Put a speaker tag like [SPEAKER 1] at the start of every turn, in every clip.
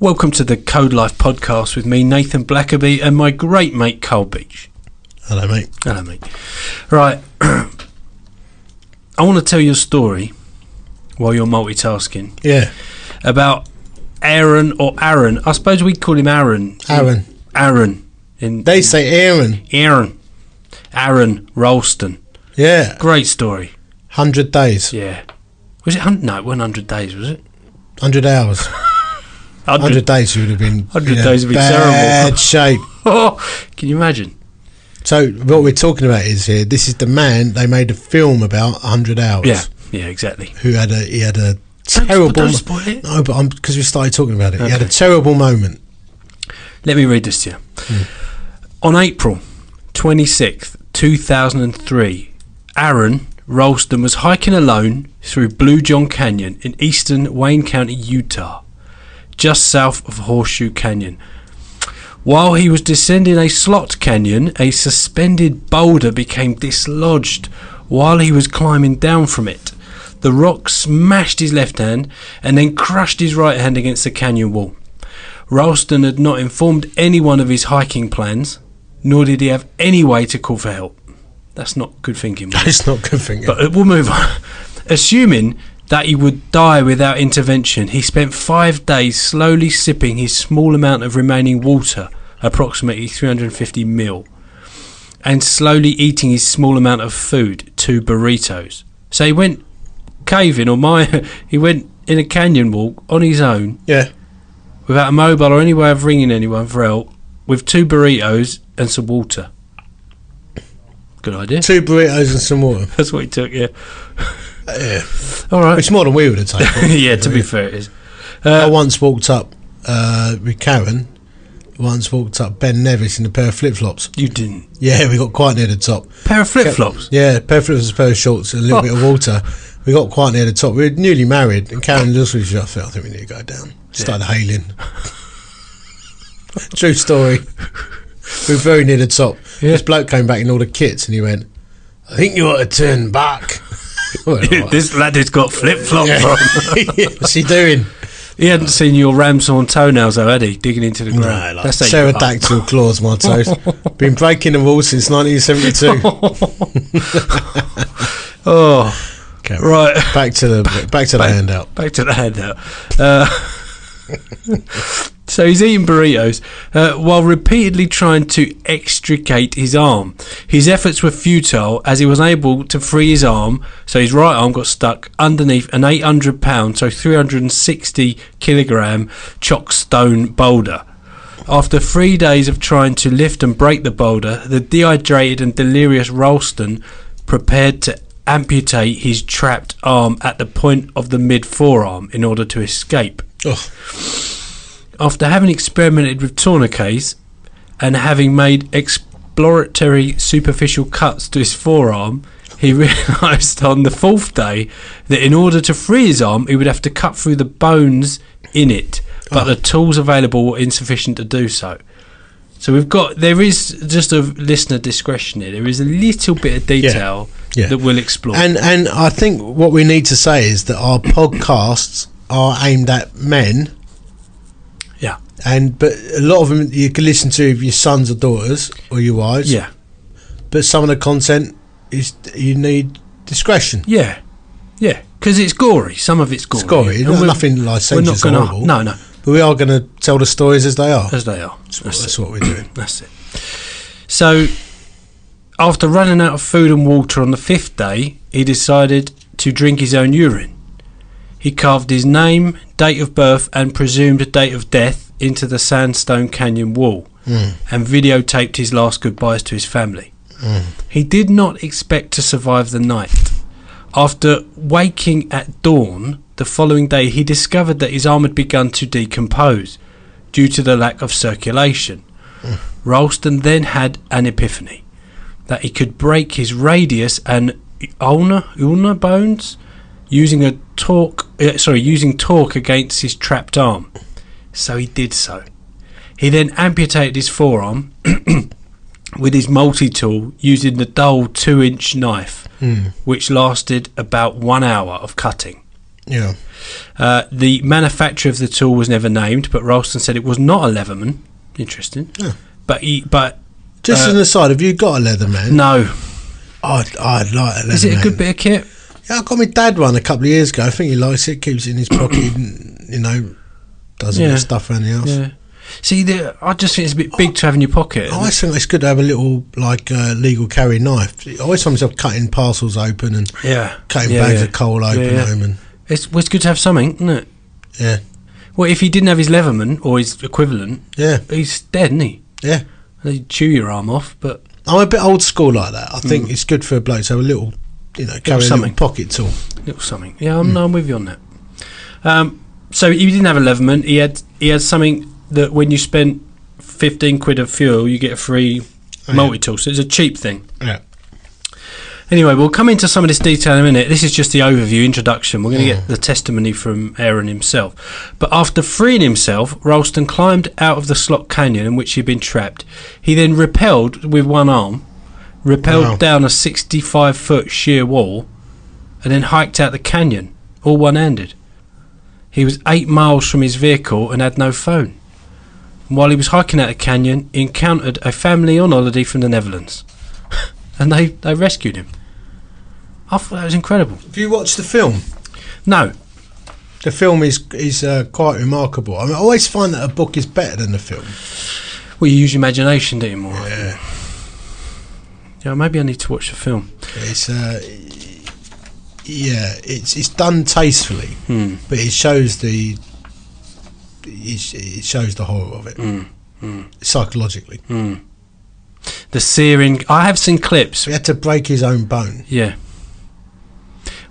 [SPEAKER 1] Welcome to the Code Life podcast with me, Nathan Blackerby, and my great mate, Carl Beach.
[SPEAKER 2] Hello, mate.
[SPEAKER 1] Hello, mate. Right. I want to tell you a story while you're multitasking
[SPEAKER 2] Yeah,
[SPEAKER 1] about Aaron or Aaron. I suppose we call him Aaron.
[SPEAKER 2] Aaron.
[SPEAKER 1] Aaron. In
[SPEAKER 2] They say Aaron.
[SPEAKER 1] Aaron. Aron Ralston.
[SPEAKER 2] Yeah,
[SPEAKER 1] Great story.
[SPEAKER 2] hundred days,
[SPEAKER 1] Yeah. Was it? hun- No, it wasn't 100 days, was it?
[SPEAKER 2] hundred hours,
[SPEAKER 1] 100.
[SPEAKER 2] hundred days. You would have been
[SPEAKER 1] 100
[SPEAKER 2] in a
[SPEAKER 1] days would be
[SPEAKER 2] bad
[SPEAKER 1] terrible.
[SPEAKER 2] shape.
[SPEAKER 1] Oh, can you imagine?
[SPEAKER 2] So what we're talking about is here. This is the man they made a film about hundred hours.
[SPEAKER 1] Yeah. Yeah, exactly.
[SPEAKER 2] Who had a he had a
[SPEAKER 1] Don't-
[SPEAKER 2] terrible.
[SPEAKER 1] don't spoil it.
[SPEAKER 2] No, but I'm because we started talking about it. He had a terrible moment.
[SPEAKER 1] Let me read this to you. Hmm. On April 26th, 2003, Aron Ralston was hiking alone through Blue John Canyon in eastern Wayne County, Utah, just south of Horseshoe Canyon. While he was descending a slot canyon, a suspended boulder became dislodged while he was climbing down from it. The rock smashed his left hand and then crushed his right hand against the canyon wall. Ralston had not informed anyone of his hiking plans, nor did he have any way to call for help. That's not good thinking.
[SPEAKER 2] It's not good thinking.
[SPEAKER 1] But uh, we'll move on. Assuming that he would die without intervention, he spent five days slowly sipping his small amount of remaining water, approximately 350 mil, and slowly eating his small amount of food, two burritos. So he went caving, or my, he went in a canyon walk on his own,
[SPEAKER 2] yeah,
[SPEAKER 1] without a mobile or any way of ringing anyone for help, with two burritos and some water. Good idea.
[SPEAKER 2] two burritos and some water.
[SPEAKER 1] That's what he took, yeah.
[SPEAKER 2] Yeah,
[SPEAKER 1] All right.
[SPEAKER 2] it's more than we would have taken.
[SPEAKER 1] yeah, to be fair, it is.
[SPEAKER 2] I
[SPEAKER 1] Uh,
[SPEAKER 2] once walked up uh, with Karen. Once walked up Ben Nevis in a pair of flip flops.
[SPEAKER 1] you didn't.
[SPEAKER 2] Yeah, we got quite near the top.
[SPEAKER 1] Pair of flip flops.
[SPEAKER 2] Yeah, pair of flip flops, a pair of shorts, and a little
[SPEAKER 1] Oh.
[SPEAKER 2] bit of water. We got quite near the top. We were newly married, and Karen just was just, I think we need to go down. Started hailing. True story. We were very near the top.
[SPEAKER 1] Yeah.
[SPEAKER 2] This bloke came back in all the kits, and he went, "I think you ought to turn back." I went, "All right."
[SPEAKER 1] this lad has got flip flops on.
[SPEAKER 2] What's he doing?
[SPEAKER 1] he hadn't seen your ramshorn toenails, though, had he? Digging into the ground.
[SPEAKER 2] No, like
[SPEAKER 1] That's
[SPEAKER 2] pterodactyl claws, my toes. Been breaking the rules since 1972.
[SPEAKER 1] Oh,
[SPEAKER 2] Okay,
[SPEAKER 1] right.
[SPEAKER 2] Back to the back to the handout.
[SPEAKER 1] Back to the handout. Uh, so he's eating burritos uh, while repeatedly trying to extricate his arm. His efforts were futile as he was unable to free his arm, so his right arm got stuck underneath an 800 pound, so 360 kilogram chockstone boulder. After three days of trying to lift and break the boulder, the dehydrated and delirious Ralston prepared to amputate his trapped arm at the point of the mid forearm in order to escape.
[SPEAKER 2] Oh,
[SPEAKER 1] After having experimented with tourniquets and having made exploratory superficial cuts to his forearm, he realised on the fourth day that in order to free his arm, he would have to cut through the bones in it, but the tools available were insufficient to do so. So we've got there is just a listener discretion here. There is a little bit of detail
[SPEAKER 2] Yeah.
[SPEAKER 1] that we'll explore.
[SPEAKER 2] and and I think what we need to say is that our podcasts are aimed at men,
[SPEAKER 1] yeah,
[SPEAKER 2] and but a lot of them you can listen to if your sons or daughters or your wives.
[SPEAKER 1] yeah,
[SPEAKER 2] But some of the content is you need discretion.
[SPEAKER 1] yeah, yeah. Because it's gory. Some of it's gory.
[SPEAKER 2] Gory,
[SPEAKER 1] And
[SPEAKER 2] nothing
[SPEAKER 1] We're not going to. No, no.
[SPEAKER 2] But we are going to tell the stories as they are.
[SPEAKER 1] As they are.
[SPEAKER 2] That's,
[SPEAKER 1] That's,
[SPEAKER 2] that's what we're doing.
[SPEAKER 1] That's it. So, after running out of food and water on the fifth day, he decided to drink his own urine. He carved his name, date of birth, and presumed date of death into the sandstone canyon wall
[SPEAKER 2] Mm.
[SPEAKER 1] and videotaped his last goodbyes to his family.
[SPEAKER 2] Mm.
[SPEAKER 1] He did not expect to survive the night. After waking at dawn the following day, he discovered that his arm had begun to decompose due to the lack of circulation. Ralston then had an epiphany that he could break his radius and ulnar, ulnar bones using a torque, uh, sorry, using torque against his trapped arm. So he did so. He then amputated his forearm with his multi-tool using the dull two-inch knife,
[SPEAKER 2] Mm.
[SPEAKER 1] which lasted about one hour of cutting.
[SPEAKER 2] Yeah.
[SPEAKER 1] Uh, the manufacturer of the tool was never named, but Ralston said it was not a Leatherman. Interesting.
[SPEAKER 2] Yeah.
[SPEAKER 1] But he, but
[SPEAKER 2] Just
[SPEAKER 1] Uh,
[SPEAKER 2] an aside, have you got a Leatherman?
[SPEAKER 1] no.
[SPEAKER 2] I'd, I'd like a Leatherman.
[SPEAKER 1] Is it a good bit of kit?
[SPEAKER 2] Yeah, I got my dad one a couple of years ago. I think he likes it, keeps it in his pocket, and, you know, does a bit
[SPEAKER 1] Yeah.
[SPEAKER 2] stuff around the house.
[SPEAKER 1] Yeah. See, the, I just think it's a bit big to have in your pocket.
[SPEAKER 2] I always think it's good to have a little, like, uh, legal carry knife. I always find myself cutting parcels open and
[SPEAKER 1] yeah.
[SPEAKER 2] cutting
[SPEAKER 1] Yeah,
[SPEAKER 2] bags
[SPEAKER 1] yeah.
[SPEAKER 2] of coal open
[SPEAKER 1] Yeah, yeah.
[SPEAKER 2] home. And,
[SPEAKER 1] It's, well, it's good to have something, isn't it?
[SPEAKER 2] yeah,
[SPEAKER 1] Well, if he didn't have his Leatherman or his equivalent,
[SPEAKER 2] yeah,
[SPEAKER 1] he's dead, isn't he?
[SPEAKER 2] yeah.
[SPEAKER 1] They chew your arm off, but
[SPEAKER 2] I'm a bit old school like that. I think it's good for a bloke to have a little, you know, carry a
[SPEAKER 1] Mm. something.
[SPEAKER 2] little pocket tool.
[SPEAKER 1] little something. Yeah, I'm, I'm with you on that. Um, so he didn't have a Leatherman. He had he had something that when you spent fifteen quid of fuel, you get a free
[SPEAKER 2] Oh,
[SPEAKER 1] multi tool. So it's a cheap thing.
[SPEAKER 2] Yeah.
[SPEAKER 1] Anyway, we'll come into some of this detail in a minute. This is just the overview, introduction. We're going to
[SPEAKER 2] Mm.
[SPEAKER 1] get the testimony from Aron himself. But after freeing himself, Ralston climbed out of the slot canyon in which he'd been trapped. He then rappelled with one arm, rappelled
[SPEAKER 2] Wow.
[SPEAKER 1] down a 65 foot sheer wall, and then hiked out the canyon, all one handed. He was eight miles from his vehicle and had no phone. And while he was hiking out the canyon, he encountered a family on holiday from the Netherlands. and they, they rescued him. I thought that was incredible.
[SPEAKER 2] Have you watched the film?
[SPEAKER 1] No,
[SPEAKER 2] The film is is uh, quite remarkable. I, mean, I always find that a book is better than the film.
[SPEAKER 1] well, you use your imagination, don't you, more?
[SPEAKER 2] Yeah.
[SPEAKER 1] Yeah, maybe I need to watch the film.
[SPEAKER 2] It's uh, yeah, it's it's done tastefully,
[SPEAKER 1] Hmm.
[SPEAKER 2] but it shows the it, it shows the horror of it
[SPEAKER 1] Mm. Mm.
[SPEAKER 2] psychologically.
[SPEAKER 1] Hmm. The searing. I have seen clips.
[SPEAKER 2] He had to break his own bone.
[SPEAKER 1] Yeah.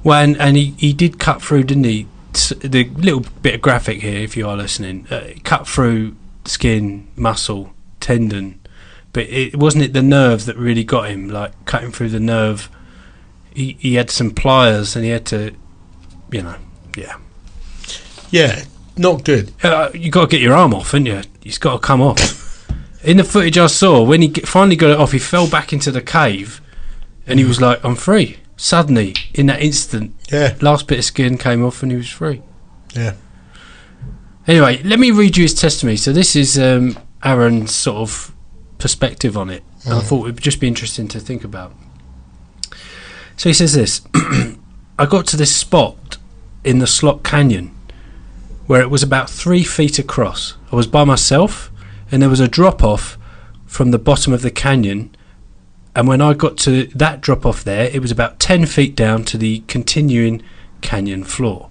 [SPEAKER 1] Well, and, and he, he did cut through, didn't he? The little bit of graphic here, if you are listening, uh, cut through skin, muscle, tendon, but it wasn't it the nerve that really got him, like cutting through the nerve. He he had some pliers and he had to, you know, yeah.
[SPEAKER 2] Yeah, not good.
[SPEAKER 1] Uh, you got to get your arm off, haven't you? It's got to come off. In the footage I saw, when he finally got it off, he fell back into the cave, and he was like, "I'm free." Suddenly, in that instant,
[SPEAKER 2] Yeah,
[SPEAKER 1] last bit of skin came off, and he was free.
[SPEAKER 2] yeah.
[SPEAKER 1] Anyway, let me read you his testimony. So this is um, Aaron's sort of perspective on it. And I
[SPEAKER 2] Mm.
[SPEAKER 1] thought it would just be interesting to think about. So he says this: I got to this spot in the Slot Canyon where it was about three feet across. I was by myself, and there was a drop off from the bottom of the canyon. And when I got to that drop off there, it was about 10 feet down to the continuing canyon floor.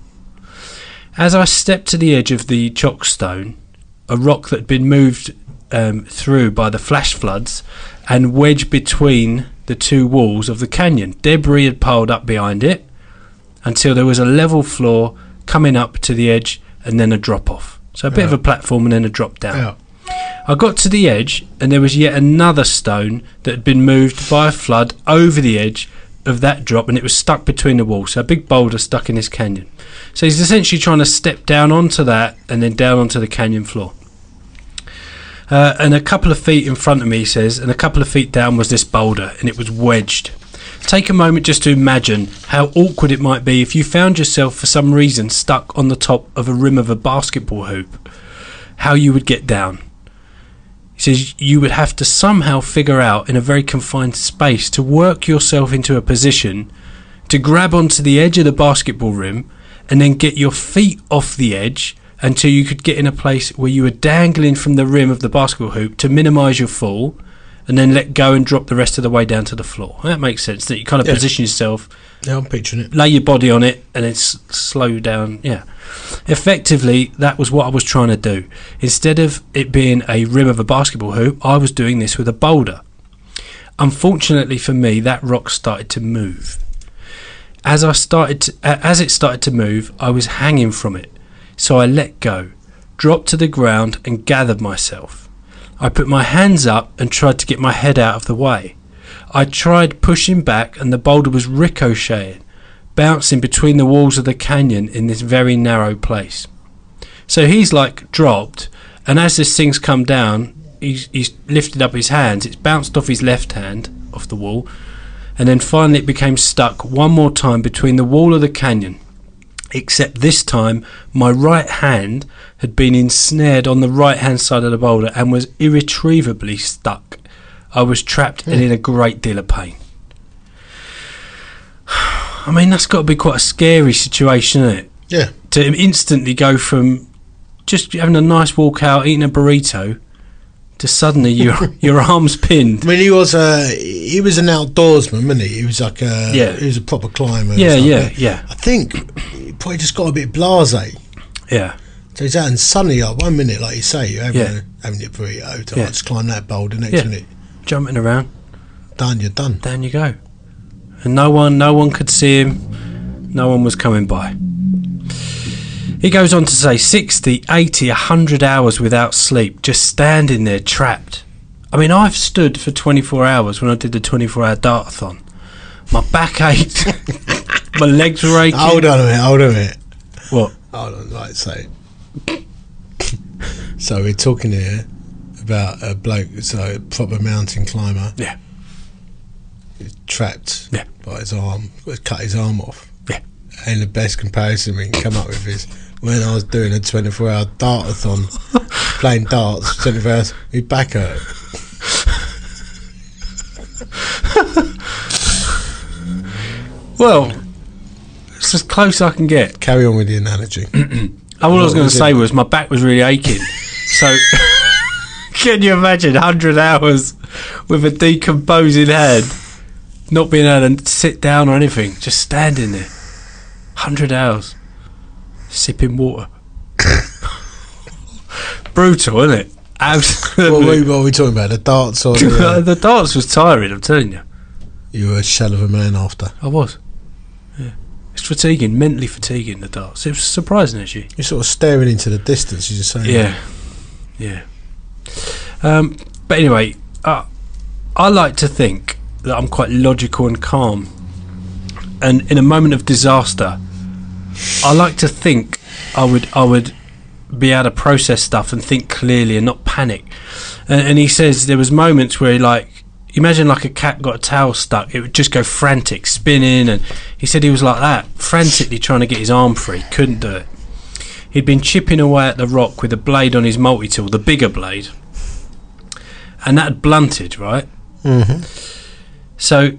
[SPEAKER 1] As I stepped to the edge of the chockstone, a rock that had been moved um, through by the flash floods and wedged between the two walls of the canyon, debris had piled up behind it until there was a level floor coming up to the edge and then a drop off. So a bit of a platform and then a drop down.
[SPEAKER 2] Yeah.
[SPEAKER 1] I got to the edge, and there was yet another stone that had been moved by a flood over the edge of that drop, and it was stuck between the walls. So a big boulder stuck in this canyon. So he's essentially trying to step down onto that and then down onto the canyon floor. Uh, and a couple of feet in front of me, he says, and a couple of feet down was this boulder, and it was wedged. Take a moment just to imagine how awkward it might be if you found yourself for some reason stuck on the top of a rim of a basketball hoop. How you would get down. He says you would have to somehow figure out in a very confined space to work yourself into a position to grab onto the edge of the basketball rim and then get your feet off the edge until you could get in a place where you were dangling from the rim of the basketball hoop to minimize your fall and then let go and drop the rest of the way down to the floor. That makes sense that you kind of
[SPEAKER 2] Yeah.
[SPEAKER 1] position yourself
[SPEAKER 2] Yeah, I'm picturing it.
[SPEAKER 1] lay your body on it and then slow down. Yeah. Effectively, that was what I was trying to do. Instead of it being a rim of a basketball hoop, I was doing this with a boulder. Unfortunately for me, that rock started to move. As I started, to, as it started to move, I was hanging from it. So I let go, dropped to the ground, and gathered myself. I put my hands up and tried to get my head out of the way. I tried pushing back, and the boulder was ricocheting, bouncing between the walls of the canyon in this very narrow place. So he's like dropped, and as this thing's come down, he's, he's lifted up his hands. It's bounced off his left hand, off the wall, and then finally it became stuck one more time between the wall of the canyon Except this time, my right hand had been ensnared on the right hand side of the boulder and was irretrievably stuck. I was trapped and in a great deal of pain. I mean, that's got to be quite a scary situation, isn't it?
[SPEAKER 2] Yeah.
[SPEAKER 1] To instantly go from just having a nice walk out, eating a burrito, to suddenly your your arms pinned.
[SPEAKER 2] I mean, he was a he was an outdoorsman, wasn't he? He was like a
[SPEAKER 1] Yeah.
[SPEAKER 2] he was a proper climber.
[SPEAKER 1] Yeah, yeah, yeah,
[SPEAKER 2] I think probably just got a bit blasé.
[SPEAKER 1] yeah,
[SPEAKER 2] So he's out and suddenly, like one minute, like you say, you're having,
[SPEAKER 1] Yeah.
[SPEAKER 2] a, having your burrito, to
[SPEAKER 1] Yeah.
[SPEAKER 2] like, just climb that boulder. Next
[SPEAKER 1] Yeah.
[SPEAKER 2] minute,
[SPEAKER 1] jumping around.
[SPEAKER 2] done. You're done.
[SPEAKER 1] down you go. And no one, no one could see him. No one was coming by. He goes on to say 60, 80, 100 hours without sleep, just standing there trapped. I mean, I've stood for 24 hours when I did the 24 hour dartathon. My back ached, my legs were aching.
[SPEAKER 2] Hold on a minute. Hold on a minute.
[SPEAKER 1] What?
[SPEAKER 2] Hold on. Right, so so we're talking here about a bloke, so a proper mountain climber.
[SPEAKER 1] Yeah.
[SPEAKER 2] He's trapped
[SPEAKER 1] Yeah.
[SPEAKER 2] by his arm. Cut his arm off.
[SPEAKER 1] Yeah.
[SPEAKER 2] And the best comparison we can come up with is when I was doing a 24 hour dartathon, playing darts, 24 hours, my back hurt.
[SPEAKER 1] Well, it's as close I can get.
[SPEAKER 2] Carry on with the analogy.
[SPEAKER 1] All I was going to say was my back was really aching. so, can you imagine 100 hours with a decomposing head, not being able to sit down or anything, just standing there? 100 hours, sipping water. Brutal, isn't it? Absolutely.
[SPEAKER 2] what were we talking about? The darts or the, uh,
[SPEAKER 1] the dance was tiring, I'm telling you.
[SPEAKER 2] you were a shell of a man after?
[SPEAKER 1] I was. It's fatiguing, mentally fatiguing, the darts. It was surprising, actually.
[SPEAKER 2] You're sort of staring into the distance, you're just saying.
[SPEAKER 1] Yeah, yeah. Um, but anyway, uh, I like to think that I'm quite logical and calm, and in a moment of disaster, I like to think I would I would be able to process stuff and think clearly and not panic. And, and he says there was moments where he like imagine like a cat got a towel stuck, it would just go frantic, spinning, and he said he was like that, frantically trying to get his arm free, couldn't do it. He'd been chipping away at the rock with a blade on his multi tool, the bigger blade, and that had blunted, right?
[SPEAKER 2] hmm
[SPEAKER 1] So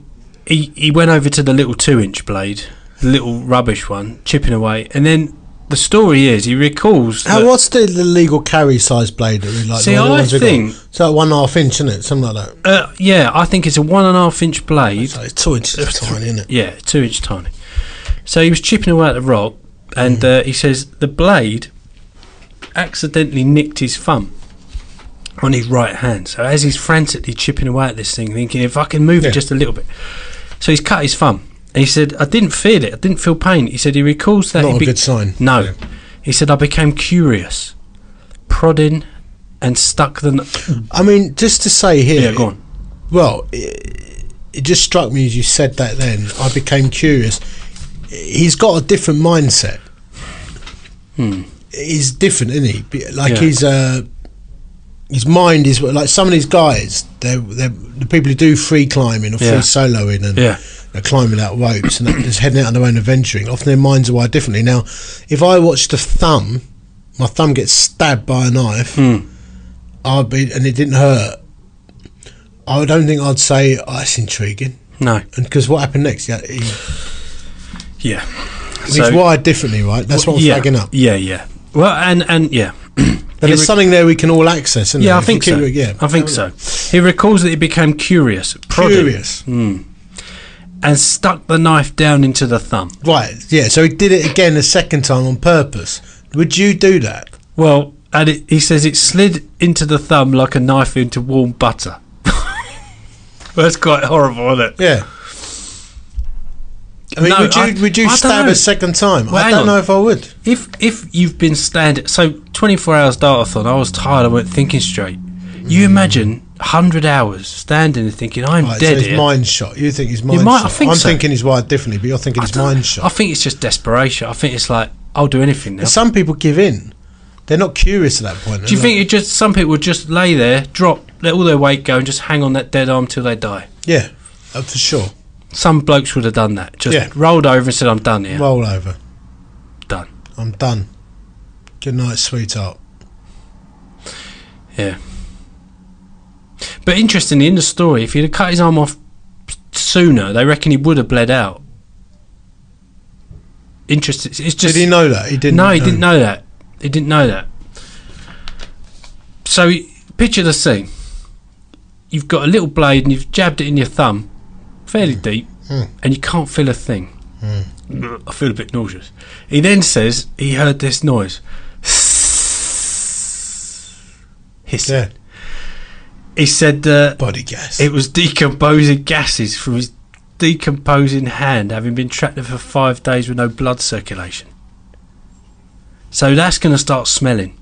[SPEAKER 1] he he went over to the little two inch blade, the little rubbish one, chipping away, and then the story is he recalls.
[SPEAKER 2] How,
[SPEAKER 1] that-
[SPEAKER 2] what's the, the legal carry size blade that we like?
[SPEAKER 1] See,
[SPEAKER 2] the
[SPEAKER 1] I
[SPEAKER 2] ones we got?
[SPEAKER 1] think-
[SPEAKER 2] It's like one and a half inch, isn't it? Something like that.
[SPEAKER 1] uh, yeah, I think it's a one and a half inch blade.
[SPEAKER 2] So it's two inches tiny, isn't it?
[SPEAKER 1] Yeah, two inch tiny. So he was chipping away at the rock, and uh, he says the blade accidentally nicked his thumb on his right hand. So as he's frantically chipping away at this thing, thinking if I can move
[SPEAKER 2] Yeah.
[SPEAKER 1] it just a little bit, so he's cut his thumb. He said, "I didn't feel it. I didn't feel pain." He said he recalls that
[SPEAKER 2] Not a
[SPEAKER 1] be-
[SPEAKER 2] good sign.
[SPEAKER 1] No,
[SPEAKER 2] Yeah.
[SPEAKER 1] he said I became curious, prodding, and stuck the. N-
[SPEAKER 2] I mean, just to say here.
[SPEAKER 1] yeah, go on.
[SPEAKER 2] Well, it, it just struck me as you said that. Then I became curious. He's got a different mindset.
[SPEAKER 1] Hmm.
[SPEAKER 2] He's different, isn't he? Like
[SPEAKER 1] Yeah.
[SPEAKER 2] his uh, his mind is like some of these guys. They're, they're the people who do free climbing or free
[SPEAKER 1] Yeah.
[SPEAKER 2] soloing and
[SPEAKER 1] Yeah,
[SPEAKER 2] they're climbing out ropes and they're just heading out on their own adventuring. Often their minds are wired differently. Now, if I watched a thumb, my thumb gets stabbed by a knife,
[SPEAKER 1] Hmm.
[SPEAKER 2] I'd be and it didn't hurt. I don't think I'd say oh, that's intriguing.
[SPEAKER 1] no,
[SPEAKER 2] And because what happened next? Yeah, he,
[SPEAKER 1] yeah.
[SPEAKER 2] he's wired differently, right? That's what I'm
[SPEAKER 1] yeah,
[SPEAKER 2] flagging up.
[SPEAKER 1] Yeah, yeah. Well, and and yeah.
[SPEAKER 2] But
[SPEAKER 1] He
[SPEAKER 2] there's
[SPEAKER 1] re-
[SPEAKER 2] something there we can all access, isn't
[SPEAKER 1] Yeah,
[SPEAKER 2] there?
[SPEAKER 1] I think so.
[SPEAKER 2] Yeah,
[SPEAKER 1] I think so. He recalls that he became curious, prodding,
[SPEAKER 2] Curious,
[SPEAKER 1] and stuck the knife down into the thumb.
[SPEAKER 2] right? Yeah. So he did it again a second time on purpose. Would you do that?
[SPEAKER 1] Well, and it, he says it slid into the thumb like a knife into warm butter. That's quite horrible, isn't it?
[SPEAKER 2] Yeah. I mean,
[SPEAKER 1] No,
[SPEAKER 2] would you
[SPEAKER 1] I-
[SPEAKER 2] would you stab
[SPEAKER 1] know.
[SPEAKER 2] a second time?
[SPEAKER 1] Well,
[SPEAKER 2] I don't
[SPEAKER 1] on.
[SPEAKER 2] know if I would.
[SPEAKER 1] If if you've been standing, so 24 hours dartathon, I was tired, I weren't thinking straight. You mm. imagine 100 hours standing and thinking, I'm
[SPEAKER 2] Right,
[SPEAKER 1] dead
[SPEAKER 2] so his mind shot. You think he's mind
[SPEAKER 1] might- I
[SPEAKER 2] shot?
[SPEAKER 1] think
[SPEAKER 2] I'm
[SPEAKER 1] so.
[SPEAKER 2] thinking he's wired differently, but you're thinking
[SPEAKER 1] I
[SPEAKER 2] he's
[SPEAKER 1] don't- I think it's just desperation. I think it's like, I'll do anything now.
[SPEAKER 2] Some people give in. They're not curious at that point.
[SPEAKER 1] Do you think it just some people would just lay there, drop, let all their weight go, and just hang on that dead arm till they die?
[SPEAKER 2] Yeah, uh, for sure.
[SPEAKER 1] Some blokes would have done that. Just
[SPEAKER 2] Yeah.
[SPEAKER 1] rolled over and said, "I'm done here."
[SPEAKER 2] Roll over. Done. I'm done. Good night, sweetheart.
[SPEAKER 1] Yeah. But interestingly, in the story, if he'd have cut his arm off sooner, they reckon he would have bled out. Interesting. It's just
[SPEAKER 2] Did he know that? He didn't.
[SPEAKER 1] no, he didn't know that. He didn't know that. So, he- picture the scene. You've got a little blade and you've jabbed it in your thumb, fairly deep,
[SPEAKER 2] Mm.
[SPEAKER 1] and you can't feel a thing. I feel a bit nauseous. He then says he heard this noise. Hissing.
[SPEAKER 2] Yeah.
[SPEAKER 1] He said that
[SPEAKER 2] Body gas.
[SPEAKER 1] it was decomposing gases from his decomposing hand, having been trapped there for five days with no blood circulation. So that's going to start smelling.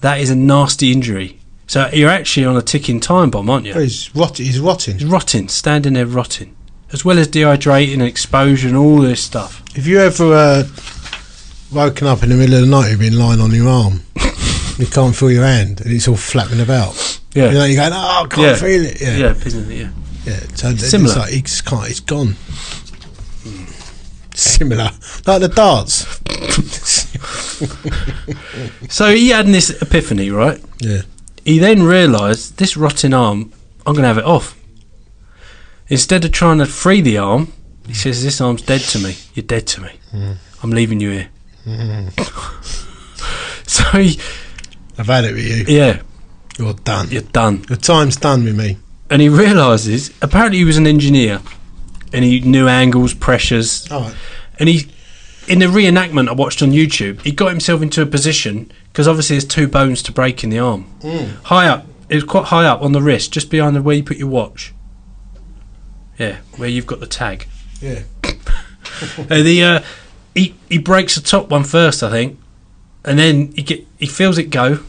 [SPEAKER 1] That is a nasty injury. So you're actually on a ticking time bomb, aren't you?
[SPEAKER 2] he's rotting. He's rotting.
[SPEAKER 1] He's rotting, standing there rotting, as well as dehydrating and exposure and all this stuff.
[SPEAKER 2] Have you ever uh, woken up in the middle of the night? And you've been lying on your arm. you can't feel your hand, and it's all flapping about.
[SPEAKER 1] Yeah,
[SPEAKER 2] You know, you're going, oh, I can't
[SPEAKER 1] Yeah.
[SPEAKER 2] feel it. Yeah,
[SPEAKER 1] yeah, isn't it? Yeah.
[SPEAKER 2] yeah. So it's
[SPEAKER 1] Similar.
[SPEAKER 2] like he just can't. It's gone. Similar, like the darts.
[SPEAKER 1] So he had this epiphany, right?
[SPEAKER 2] Yeah.
[SPEAKER 1] He then realised this rotting arm, I'm going to have it off. Instead of trying to free the arm, he says, This arm's dead to me. You're dead to me. Mm. I'm leaving you here. Mm. so, he,
[SPEAKER 2] I've had it with you.
[SPEAKER 1] yeah,
[SPEAKER 2] You're done.
[SPEAKER 1] you're done.
[SPEAKER 2] Your time's done with me.
[SPEAKER 1] And he realises, apparently, he was an engineer and he knew angles, pressures,
[SPEAKER 2] right.
[SPEAKER 1] and he in the reenactment I watched on YouTube, he got himself into a position because obviously there's two bones to break in the arm. High up, it was quite high up on the wrist, just behind the where you put your watch. Yeah, where you've got the tag.
[SPEAKER 2] Yeah.
[SPEAKER 1] The uh, he he breaks the top one first, I think, and then he get he feels it go,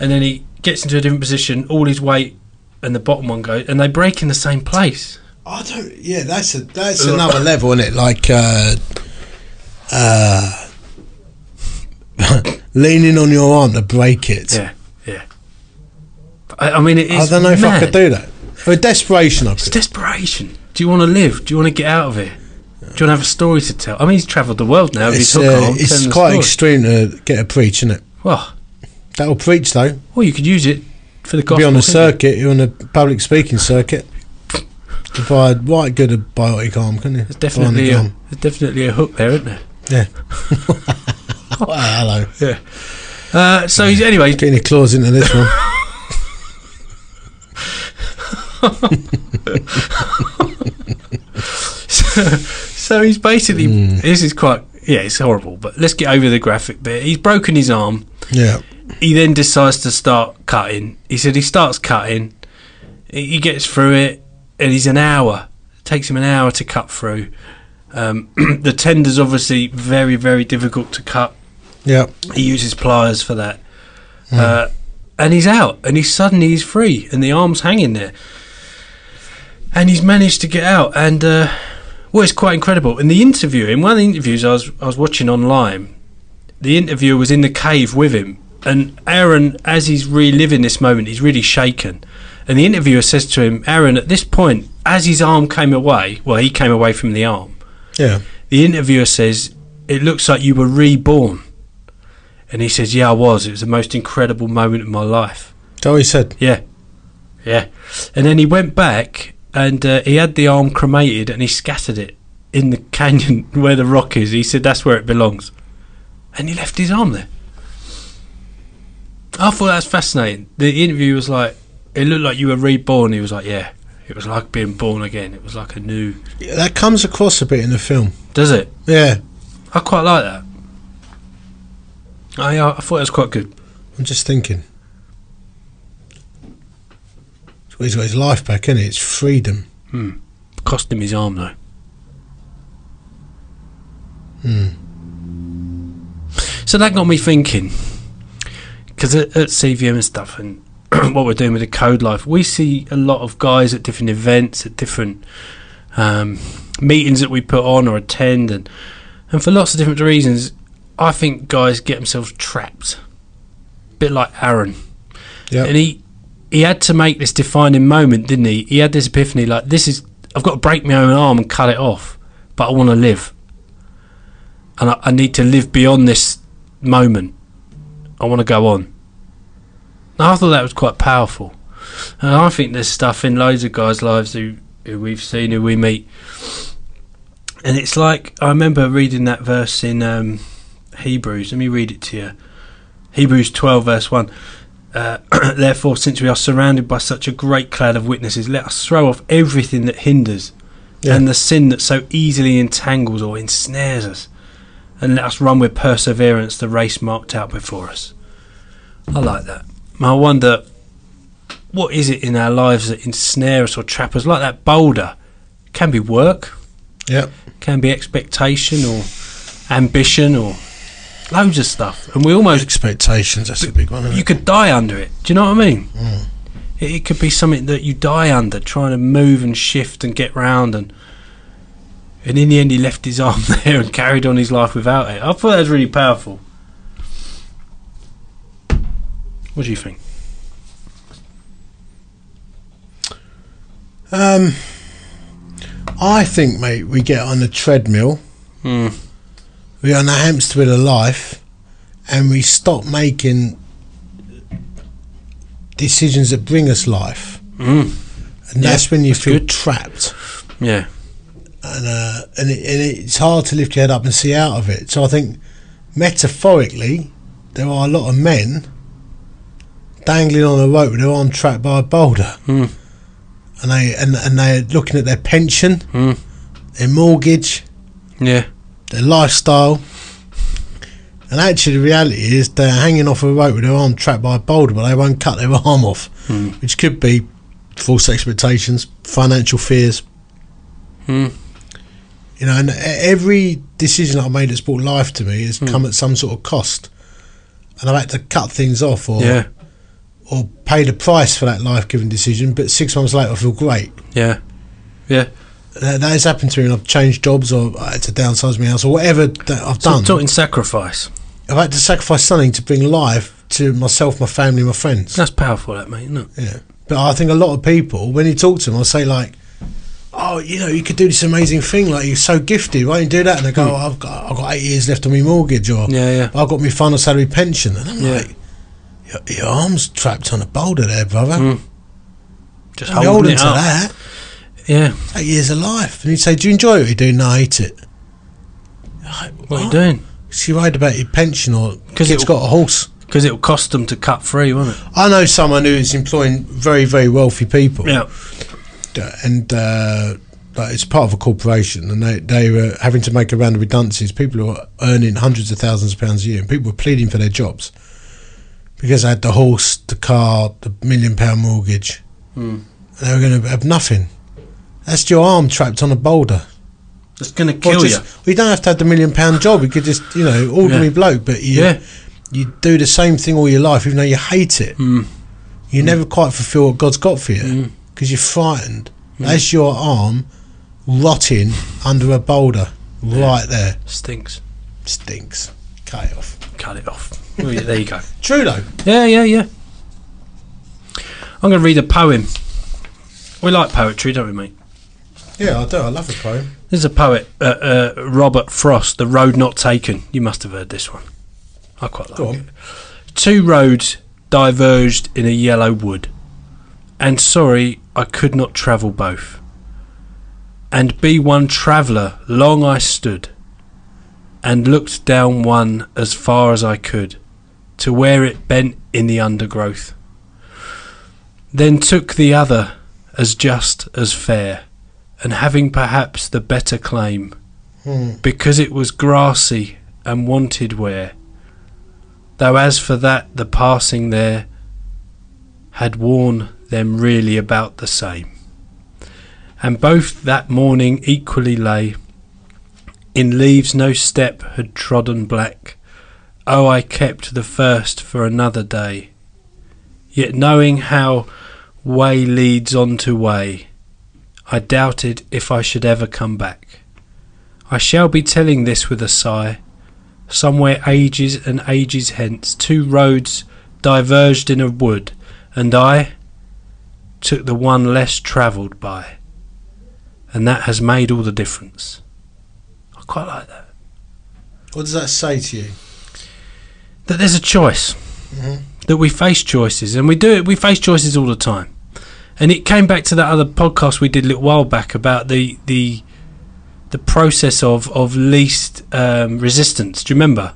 [SPEAKER 1] and then he gets into a different position. All his weight and the bottom one goes, and they break in the same place.
[SPEAKER 2] I don't. Yeah, that's a that's another level, isn't it? Like uh, uh, leaning on your arm to break it.
[SPEAKER 1] Yeah, yeah. I, I mean, it is.
[SPEAKER 2] I don't know if I could do that. For desperation, I
[SPEAKER 1] It's
[SPEAKER 2] could.
[SPEAKER 1] desperation. Do you want to live? Do you want to get out of here? Do you want to have a story to tell? I mean, he's travelled the world now.
[SPEAKER 2] It's, uh, it's quite extreme to get a preach, isn't it?
[SPEAKER 1] Well,
[SPEAKER 2] That'll preach though.
[SPEAKER 1] well, you could use it for the gospel.
[SPEAKER 2] Be on
[SPEAKER 1] a
[SPEAKER 2] circuit. You're on a public speaking circuit. Provide right good a biotic arm, couldn't you?
[SPEAKER 1] There's definitely
[SPEAKER 2] Bionic
[SPEAKER 1] a,
[SPEAKER 2] arm.
[SPEAKER 1] there's definitely a hook there, isn't there?
[SPEAKER 2] Yeah. well, hello.
[SPEAKER 1] Yeah. Uh, so he's, anyway,
[SPEAKER 2] Getting your claws into this one.
[SPEAKER 1] so he's basically this is quite yeah, it's horrible. But let's get over the graphic bit. He's broken his arm.
[SPEAKER 2] Yeah.
[SPEAKER 1] He then decides to start cutting. He said he starts cutting, he gets through it, and he's an hour. It takes him an hour to cut through. Um, the tender's obviously very, very difficult to cut.
[SPEAKER 2] Yeah.
[SPEAKER 1] He uses pliers for that, uh, and he's out, and he's suddenly he's free, and the arm's hanging there, and he's managed to get out, and uh, well, it's quite incredible. In the interview, in one of the interviews I was I was watching online, the interviewer was in the cave with him, and Aron, as he's reliving this moment, he's really shaken. And the interviewer says to him, Aron, at this point, as his arm came away, well, he came away from the arm.
[SPEAKER 2] Yeah.
[SPEAKER 1] The interviewer says, It looks like you were reborn. And he says, Yeah, I was. It was the most incredible moment of my life.
[SPEAKER 2] So he said.
[SPEAKER 1] Yeah. Yeah. And then he went back and uh, he had the arm cremated and he scattered it in the canyon where the rock is. He said, That's where it belongs. And he left his arm there. I thought that was fascinating. The interview was like, It looked like you were reborn. He was like, Yeah. It was like being born again. It was like a new.
[SPEAKER 2] Yeah, that comes across a bit in the film.
[SPEAKER 1] Does it?
[SPEAKER 2] Yeah.
[SPEAKER 1] I quite like that. I, I thought it was quite good.
[SPEAKER 2] I'm just thinking. He's got his life back, is it? It's freedom. Hmm.
[SPEAKER 1] Cost him his arm though. Hmm. So that got me thinking, because at, at CVM and stuff, and what we're doing with the Code Life, we see a lot of guys at different events, at different um, meetings that we put on or attend, and and for lots of different reasons, I think guys get themselves trapped, a bit like Aron.
[SPEAKER 2] Yeah.
[SPEAKER 1] And he he had to make this defining moment, didn't he? He had this epiphany like this is I've got to break my own arm and cut it off, but I want to live. and I, I need to live beyond this moment. I want to go on. I thought that was quite powerful, and I think there's stuff in loads of guys' lives who, who we've seen, who we meet, and it's like I remember reading that verse in um, Hebrews. Let me read it to you. Hebrews 12, verse 1. Uh, Therefore, since we are surrounded by such a great cloud of witnesses, let us throw off everything that hinders
[SPEAKER 2] Yeah.
[SPEAKER 1] and the sin that so easily entangles or ensnares us, and let us run with perseverance the race marked out before us. I like that. I wonder what is it in our lives that ensnare us or trap us, like that boulder? Can be work,
[SPEAKER 2] Yeah.
[SPEAKER 1] can be expectation or ambition or loads of stuff, and we almost
[SPEAKER 2] Expectations, that's a big one. Isn't
[SPEAKER 1] you could die under it. Do you know what I mean? Mm. It, it could be something that you die under, trying to move and shift and get round, and and in the end, he left his arm there and carried on his life without it. I thought that was really powerful. What do you think?
[SPEAKER 2] Um, I think, mate, we get on the treadmill,
[SPEAKER 1] Hmm.
[SPEAKER 2] we're on a hamster wheel of life, and we stop making decisions that bring us life.
[SPEAKER 1] Mm.
[SPEAKER 2] And
[SPEAKER 1] Yeah,
[SPEAKER 2] that's when you
[SPEAKER 1] that's
[SPEAKER 2] feel
[SPEAKER 1] good.
[SPEAKER 2] trapped.
[SPEAKER 1] Yeah.
[SPEAKER 2] And uh, and, it, and it's hard to lift your head up and see out of it. So I think metaphorically, there are a lot of men dangling on a rope with their arm trapped by a boulder,
[SPEAKER 1] Hmm.
[SPEAKER 2] and they and, and they're looking at their pension,
[SPEAKER 1] Hmm.
[SPEAKER 2] their mortgage,
[SPEAKER 1] Yeah.
[SPEAKER 2] their lifestyle. And actually, the reality is they're hanging off a rope with their arm trapped by a boulder, but they won't cut their arm off,
[SPEAKER 1] Hmm.
[SPEAKER 2] which could be false expectations, financial fears.
[SPEAKER 1] Hmm.
[SPEAKER 2] You know, and every decision I've made that's brought life to me has
[SPEAKER 1] Hmm.
[SPEAKER 2] come at some sort of cost, and I've had to cut things off or
[SPEAKER 1] Yeah.
[SPEAKER 2] or pay the price for that life-giving decision. But six months later, I feel great.
[SPEAKER 1] Yeah. Yeah.
[SPEAKER 2] That, that has happened to me, and I've changed jobs, or I had to downsize my house, or whatever that I've
[SPEAKER 1] So
[SPEAKER 2] done.
[SPEAKER 1] talking sacrifice.
[SPEAKER 2] I've had to sacrifice something to bring life to myself, my family, my friends.
[SPEAKER 1] That's powerful, that mate. Isn't it?
[SPEAKER 2] Yeah. But I think a lot of people, when you talk to them, I'll say like, "Oh, you know, you could do this amazing thing. Like you're so gifted. Why don't you do that?" And they go, oh, "I've got, I've got eight years left on my mortgage, or
[SPEAKER 1] Yeah. Yeah.
[SPEAKER 2] I've got my final salary pension." And I'm
[SPEAKER 1] Yeah.
[SPEAKER 2] like, your, "Your arm's trapped on a boulder there, brother.
[SPEAKER 1] Mm. Just holding
[SPEAKER 2] holding
[SPEAKER 1] it
[SPEAKER 2] to
[SPEAKER 1] up.
[SPEAKER 2] that.
[SPEAKER 1] Yeah.
[SPEAKER 2] Eight years of life." And you say, "Do you enjoy what you do?" No, I hate it. Like,
[SPEAKER 1] What are you doing?
[SPEAKER 2] She worried about your pension, or
[SPEAKER 1] 'Cause
[SPEAKER 2] because it's got a horse.
[SPEAKER 1] Because it will cost them to cut free, won't it?
[SPEAKER 2] I know someone who is employing very, very wealthy people.
[SPEAKER 1] Yeah.
[SPEAKER 2] And uh, like it's part of a corporation, and they they were having to make a round of redundancies. People were earning hundreds of thousands of pounds a year, and people were pleading for their jobs because they had the horse, the car, the million pound mortgage,
[SPEAKER 1] Mm.
[SPEAKER 2] and they were going to have nothing. That's your arm trapped on a boulder.
[SPEAKER 1] It's going to kill
[SPEAKER 2] just-
[SPEAKER 1] you.
[SPEAKER 2] well, you don't have to have the million pound job. You could just, you know, ordinary
[SPEAKER 1] Yeah.
[SPEAKER 2] bloke, but you
[SPEAKER 1] Yeah.
[SPEAKER 2] you do the same thing all your life, even though you hate it.
[SPEAKER 1] Mm.
[SPEAKER 2] You never quite fulfil what God's got for you
[SPEAKER 1] Mm.
[SPEAKER 2] Because you're frightened. That's your arm rotting under a boulder right there.
[SPEAKER 1] Stinks.
[SPEAKER 2] Stinks. Cut it off.
[SPEAKER 1] Cut it off. Well, yeah, there you go.
[SPEAKER 2] True though.
[SPEAKER 1] Yeah, yeah, yeah. I'm going to read a poem. We like poetry, don't we, mate?
[SPEAKER 2] Yeah, I do. I love a poem.
[SPEAKER 1] There's a poet, uh, uh, Robert Frost, The Road Not Taken. You must have heard this one. I quite like
[SPEAKER 2] Go
[SPEAKER 1] it. Two roads diverged in a yellow wood, and sorry I could not travel both. And be one traveller long I stood, and looked down one as far as I could, to where it bent in the undergrowth. Then took the other as just as fair, and having perhaps the better claim,
[SPEAKER 2] Hmm.
[SPEAKER 1] because it was grassy and wanted wear. Though as for that, the passing there had worn them really about the same. And both that morning equally lay, in leaves no step had trodden black. Oh, I kept the first for another day. Yet knowing how way leads on to way, I doubted if I should ever come back. I shall be telling this with a sigh. Somewhere ages and ages hence, two roads diverged in a wood, and I took the one less travelled by. And that has made all the difference. I quite like that.
[SPEAKER 2] What does that say to you?
[SPEAKER 1] That there's a choice.
[SPEAKER 2] Mhm.
[SPEAKER 1] That we face choices, and we do it. We face choices all the time. And it came back to that other podcast we did a little while back about the the the process of of least um, resistance. Do you remember?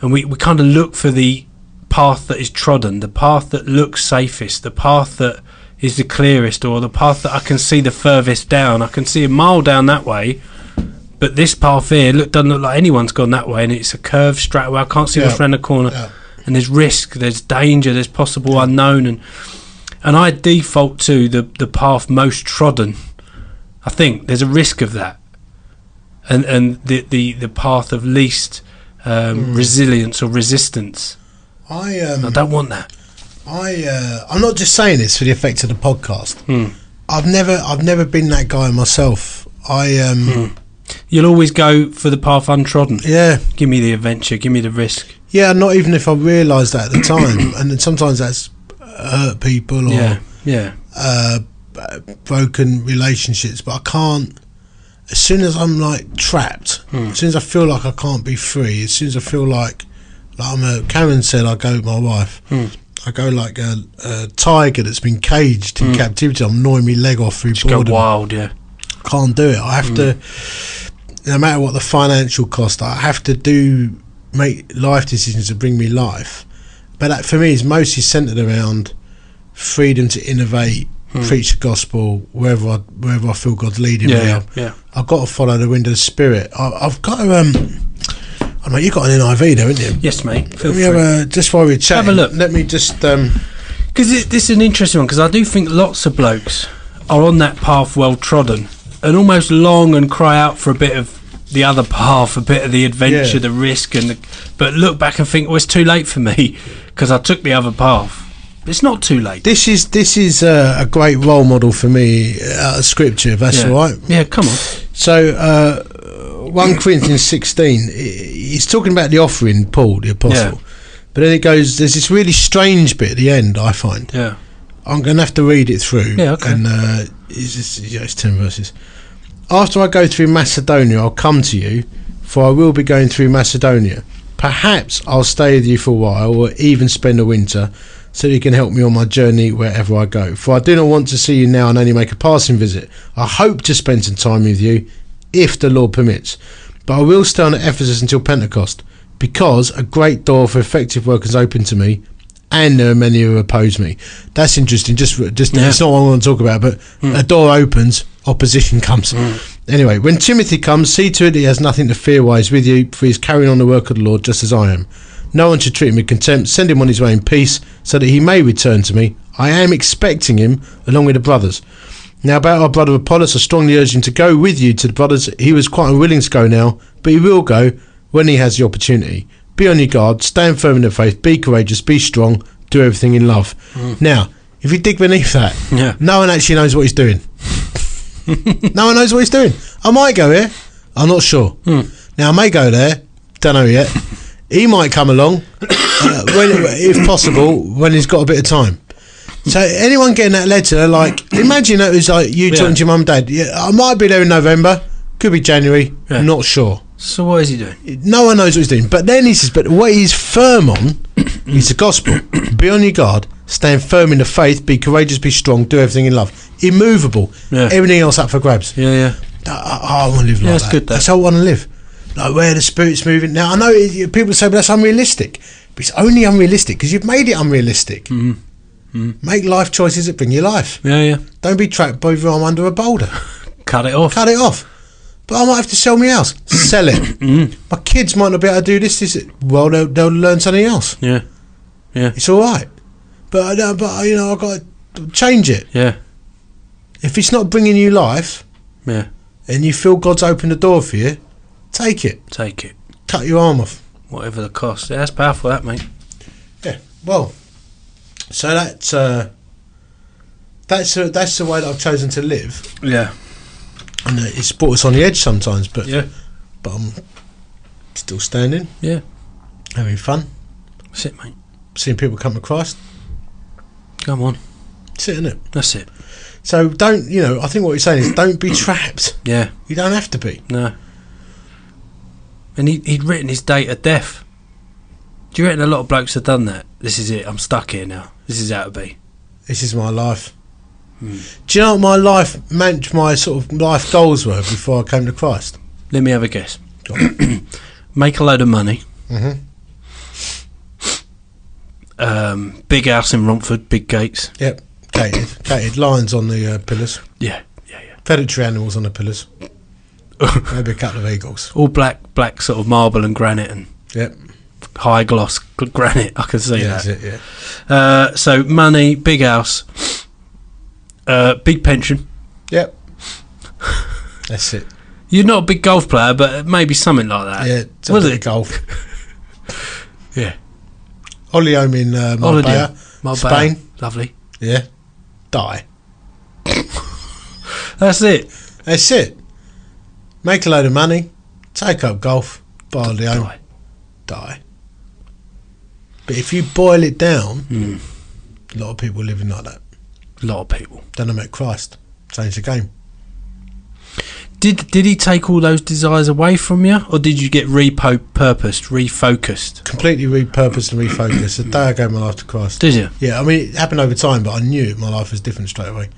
[SPEAKER 1] And we we kind of look for the path that is trodden, the path that looks safest, the path that is the clearest, or the path that I can see the furthest down. I can see a mile down that way, but this path here look doesn't look like anyone's gone that way, and it's a curved straight away. I can't see what's
[SPEAKER 2] Yeah.
[SPEAKER 1] round the corner,
[SPEAKER 2] Yeah.
[SPEAKER 1] and there's risk, there's danger, there's possible unknown, and and I default to the the path most trodden. I think there's a risk of that, and and the the the path of least um, resilience or resistance.
[SPEAKER 2] I um,
[SPEAKER 1] I don't want that.
[SPEAKER 2] I uh, I'm not just saying this for the effect of the podcast.
[SPEAKER 1] Hmm.
[SPEAKER 2] I've never I've never been that guy myself. I um
[SPEAKER 1] You'll always go for the path untrodden.
[SPEAKER 2] yeah
[SPEAKER 1] Give me the adventure. Give me the risk.
[SPEAKER 2] yeah. Not even if I realised that at the time, and then sometimes that's hurt people or
[SPEAKER 1] Yeah, yeah,
[SPEAKER 2] uh, broken relationships. But I can't. As soon as I'm like trapped,
[SPEAKER 1] Hmm.
[SPEAKER 2] as soon as I feel like I can't be free, as soon as I feel like like I'm a Karen said, I go with my wife.
[SPEAKER 1] Hmm.
[SPEAKER 2] I go like a, a tiger that's been caged in captivity. I'm gnawing my leg off through
[SPEAKER 1] Hmm. just go
[SPEAKER 2] boredom.
[SPEAKER 1] wild. Yeah,
[SPEAKER 2] can't do it. I have to, no matter what the financial cost, I have to do make life decisions to bring me life. But that for me is mostly centered around freedom to innovate, preach the gospel wherever I, wherever I feel God's leading
[SPEAKER 1] yeah,
[SPEAKER 2] me.
[SPEAKER 1] yeah,
[SPEAKER 2] I've,
[SPEAKER 1] yeah.
[SPEAKER 2] I've got to follow the wind of the spirit. I, I've got to. Um, I mean, you got an NIV there, haven't you?
[SPEAKER 1] Yes, mate. Feel
[SPEAKER 2] Let me
[SPEAKER 1] free.
[SPEAKER 2] have a, just while we're chatting,
[SPEAKER 1] a look.
[SPEAKER 2] Let me just. Um,
[SPEAKER 1] Because this is an interesting one. Because I do think lots of blokes are on that path well trodden and almost long and cry out for a bit of the other path, a bit of the adventure,
[SPEAKER 2] Yeah.
[SPEAKER 1] the risk, and the, but look back and think, well, it's too late for me because I took the other path. It's not too late.
[SPEAKER 2] this is this is uh, a great role model for me out of scripture. If that's
[SPEAKER 1] yeah.
[SPEAKER 2] all right.
[SPEAKER 1] Yeah, come on.
[SPEAKER 2] So, uh, 1 Corinthians 16, i- he's talking about the offering, Paul, the apostle.
[SPEAKER 1] Yeah.
[SPEAKER 2] But then it goes, there's this really strange bit at the end, I find.
[SPEAKER 1] Yeah,
[SPEAKER 2] I'm going to have to read it through.
[SPEAKER 1] Yeah, okay.
[SPEAKER 2] And uh, it's, just, yeah, it's 10 verses. After I go through Macedonia, I'll come to you, for I will be going through Macedonia. Perhaps I'll stay with you for a while, or even spend a winter, so that you can help me on my journey wherever I go. For I do not want to see you now and only make a passing visit. I hope to spend some time with you, if the Lord permits. But I will stay on at Ephesus until Pentecost, because a great door for effective work is open to me, and there are many who oppose me. That's interesting. Just, just
[SPEAKER 1] Yeah.
[SPEAKER 2] it's not what I want to talk about, but hmm. a door opens, opposition comes. Hmm. Anyway, when Timothy comes, see to it he has nothing to fear while he's with you, for he's carrying on the work of the Lord just as I am. No one should treat him with contempt. Send him on his way in peace, so that he may return to me. I am expecting him, along with the brothers. Now, about our brother Apollos, I strongly urge him to go with you to the brothers. He was quite unwilling to go now, but he will go when he has the opportunity. Be on your guard, stand firm in the faith, be courageous, be strong, do everything in love. Now, if you dig beneath that,
[SPEAKER 1] Yeah.
[SPEAKER 2] no one actually knows what he's doing. no one knows what he's doing. I might go here. I'm not sure. Now I may go there. Don't know yet. He might come along, uh, when, if possible, when he's got a bit of time. So anyone getting that letter, like, imagine it was like you talking to your mum and dad. Yeah, I might be there in November. Could be January.
[SPEAKER 1] Yeah.
[SPEAKER 2] Not sure.
[SPEAKER 1] So what is he doing?
[SPEAKER 2] No one knows what he's doing. But then he says, but what he's firm on is the gospel. be on your guard. Stand firm in the faith. Be courageous. Be strong. Do everything in love. Immovable.
[SPEAKER 1] Yeah.
[SPEAKER 2] Everything else up for grabs.
[SPEAKER 1] Yeah, yeah.
[SPEAKER 2] I, want to live like
[SPEAKER 1] that's
[SPEAKER 2] that.
[SPEAKER 1] good, that.
[SPEAKER 2] That's how I want to live. Like where the spirit's moving. Now I know it, people say, but that's unrealistic. But it's only unrealistic because you've made it unrealistic.
[SPEAKER 1] Mm-hmm. Mm-hmm.
[SPEAKER 2] Make life choices that bring you life.
[SPEAKER 1] Yeah, yeah.
[SPEAKER 2] Don't be trapped by your arm under a boulder.
[SPEAKER 1] Cut it off.
[SPEAKER 2] Cut it off. But I might have to sell my house. Sell it.
[SPEAKER 1] Mm.
[SPEAKER 2] My kids might not be able to do this. This. Well, they'll, they'll learn something else.
[SPEAKER 1] Yeah, yeah,
[SPEAKER 2] It's all right. But uh, but you know I've got to change it.
[SPEAKER 1] yeah,
[SPEAKER 2] If it's not bringing you life
[SPEAKER 1] yeah.
[SPEAKER 2] and you feel God's opened the door for you, take it.
[SPEAKER 1] Take it,
[SPEAKER 2] Cut your arm off.
[SPEAKER 1] whatever the cost. Yeah, that's powerful, that mate.
[SPEAKER 2] Yeah. Well, so that's uh, that's uh, that's the way that I've chosen to live,
[SPEAKER 1] Yeah,
[SPEAKER 2] and uh, it's brought us on the edge sometimes. But
[SPEAKER 1] yeah,
[SPEAKER 2] but I'm still standing,
[SPEAKER 1] yeah.
[SPEAKER 2] having fun,
[SPEAKER 1] That's it, mate.
[SPEAKER 2] seeing people come to Christ.
[SPEAKER 1] Come on,
[SPEAKER 2] Sitting it.
[SPEAKER 1] that's it.
[SPEAKER 2] So don't you know? I think what you're saying is don't be trapped.
[SPEAKER 1] Yeah,
[SPEAKER 2] You don't have to be.
[SPEAKER 1] no. and he, he'd written his date of death. Do you reckon a lot of blokes have done that? This is it. I'm stuck here now. This is how to be.
[SPEAKER 2] This is my life.
[SPEAKER 1] Hmm.
[SPEAKER 2] Do you know what my life meant? My sort of life goals were before I came to Christ.
[SPEAKER 1] Let me have a guess. Make a load of money.
[SPEAKER 2] Mhm.
[SPEAKER 1] Um, big house in Romford. Big gates.
[SPEAKER 2] Yep, gated, gated lions on the uh, pillars,
[SPEAKER 1] Yeah, yeah, yeah.
[SPEAKER 2] predatory animals on the pillars, maybe a couple of eagles.
[SPEAKER 1] All black, black sort of marble and granite and
[SPEAKER 2] Yep,
[SPEAKER 1] high gloss granite. I can see
[SPEAKER 2] yeah,
[SPEAKER 1] that.
[SPEAKER 2] that's it. Yeah,
[SPEAKER 1] Uh, so money, big house, uh, big pension.
[SPEAKER 2] yep, that's it.
[SPEAKER 1] You're not a big golf player, but maybe something like that.
[SPEAKER 2] Yeah,
[SPEAKER 1] was it?
[SPEAKER 2] golf?
[SPEAKER 1] Yeah.
[SPEAKER 2] Holly home in uh. Marbella. Spain.
[SPEAKER 1] Lovely.
[SPEAKER 2] Yeah, die.
[SPEAKER 1] That's it.
[SPEAKER 2] That's it. Make a load of money, take up golf, buy a home,
[SPEAKER 1] Die.
[SPEAKER 2] But if you boil it down,
[SPEAKER 1] Mm.
[SPEAKER 2] a lot of people living like that.
[SPEAKER 1] A lot of people.
[SPEAKER 2] Then I met Christ, changed the game.
[SPEAKER 1] Did did he take all those desires away from you, or did you get repurposed, refocused?
[SPEAKER 2] Completely repurposed and refocused. The day I gave my life to Christ.
[SPEAKER 1] Did you?
[SPEAKER 2] Yeah, I mean, it happened over time, but I knew my life was different straight away.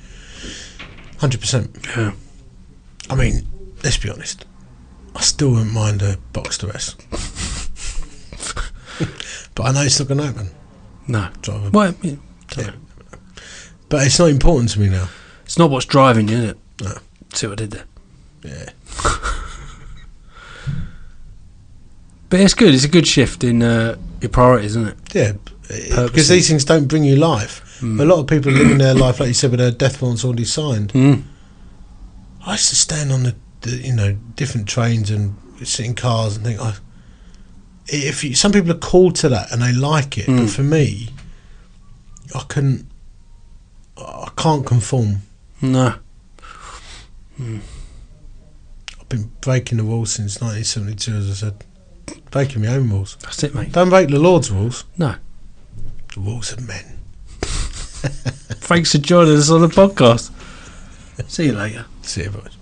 [SPEAKER 2] 100%.
[SPEAKER 1] Yeah.
[SPEAKER 2] I mean, let's be honest. I still wouldn't mind a box to rest. But I know it's not going to happen.
[SPEAKER 1] No.
[SPEAKER 2] Drive a-
[SPEAKER 1] Well, yeah,
[SPEAKER 2] Yeah. But it's not important to me now.
[SPEAKER 1] it's not what's driving you, is it?
[SPEAKER 2] No.
[SPEAKER 1] See what I did there.
[SPEAKER 2] Yeah.
[SPEAKER 1] But it's good. It's a good shift in uh, your priorities, isn't it?
[SPEAKER 2] Yeah. Because these things don't bring you life.
[SPEAKER 1] Mm.
[SPEAKER 2] A lot of people are living their life, like you said, with their death warrants already signed.
[SPEAKER 1] Mm.
[SPEAKER 2] I used to stand on the, the you know different trains and sit in cars and think, I, if you, some people are called to that and they like it,
[SPEAKER 1] Mm.
[SPEAKER 2] but for me, I couldn't, I can't conform.
[SPEAKER 1] No.
[SPEAKER 2] I've been breaking the rules since 1972, as I said, breaking my own rules.
[SPEAKER 1] That's it, mate.
[SPEAKER 2] Don't break the Lord's rules.
[SPEAKER 1] No.
[SPEAKER 2] The rules of men.
[SPEAKER 1] Thanks for joining us on the podcast. See you later.
[SPEAKER 2] See you, boys.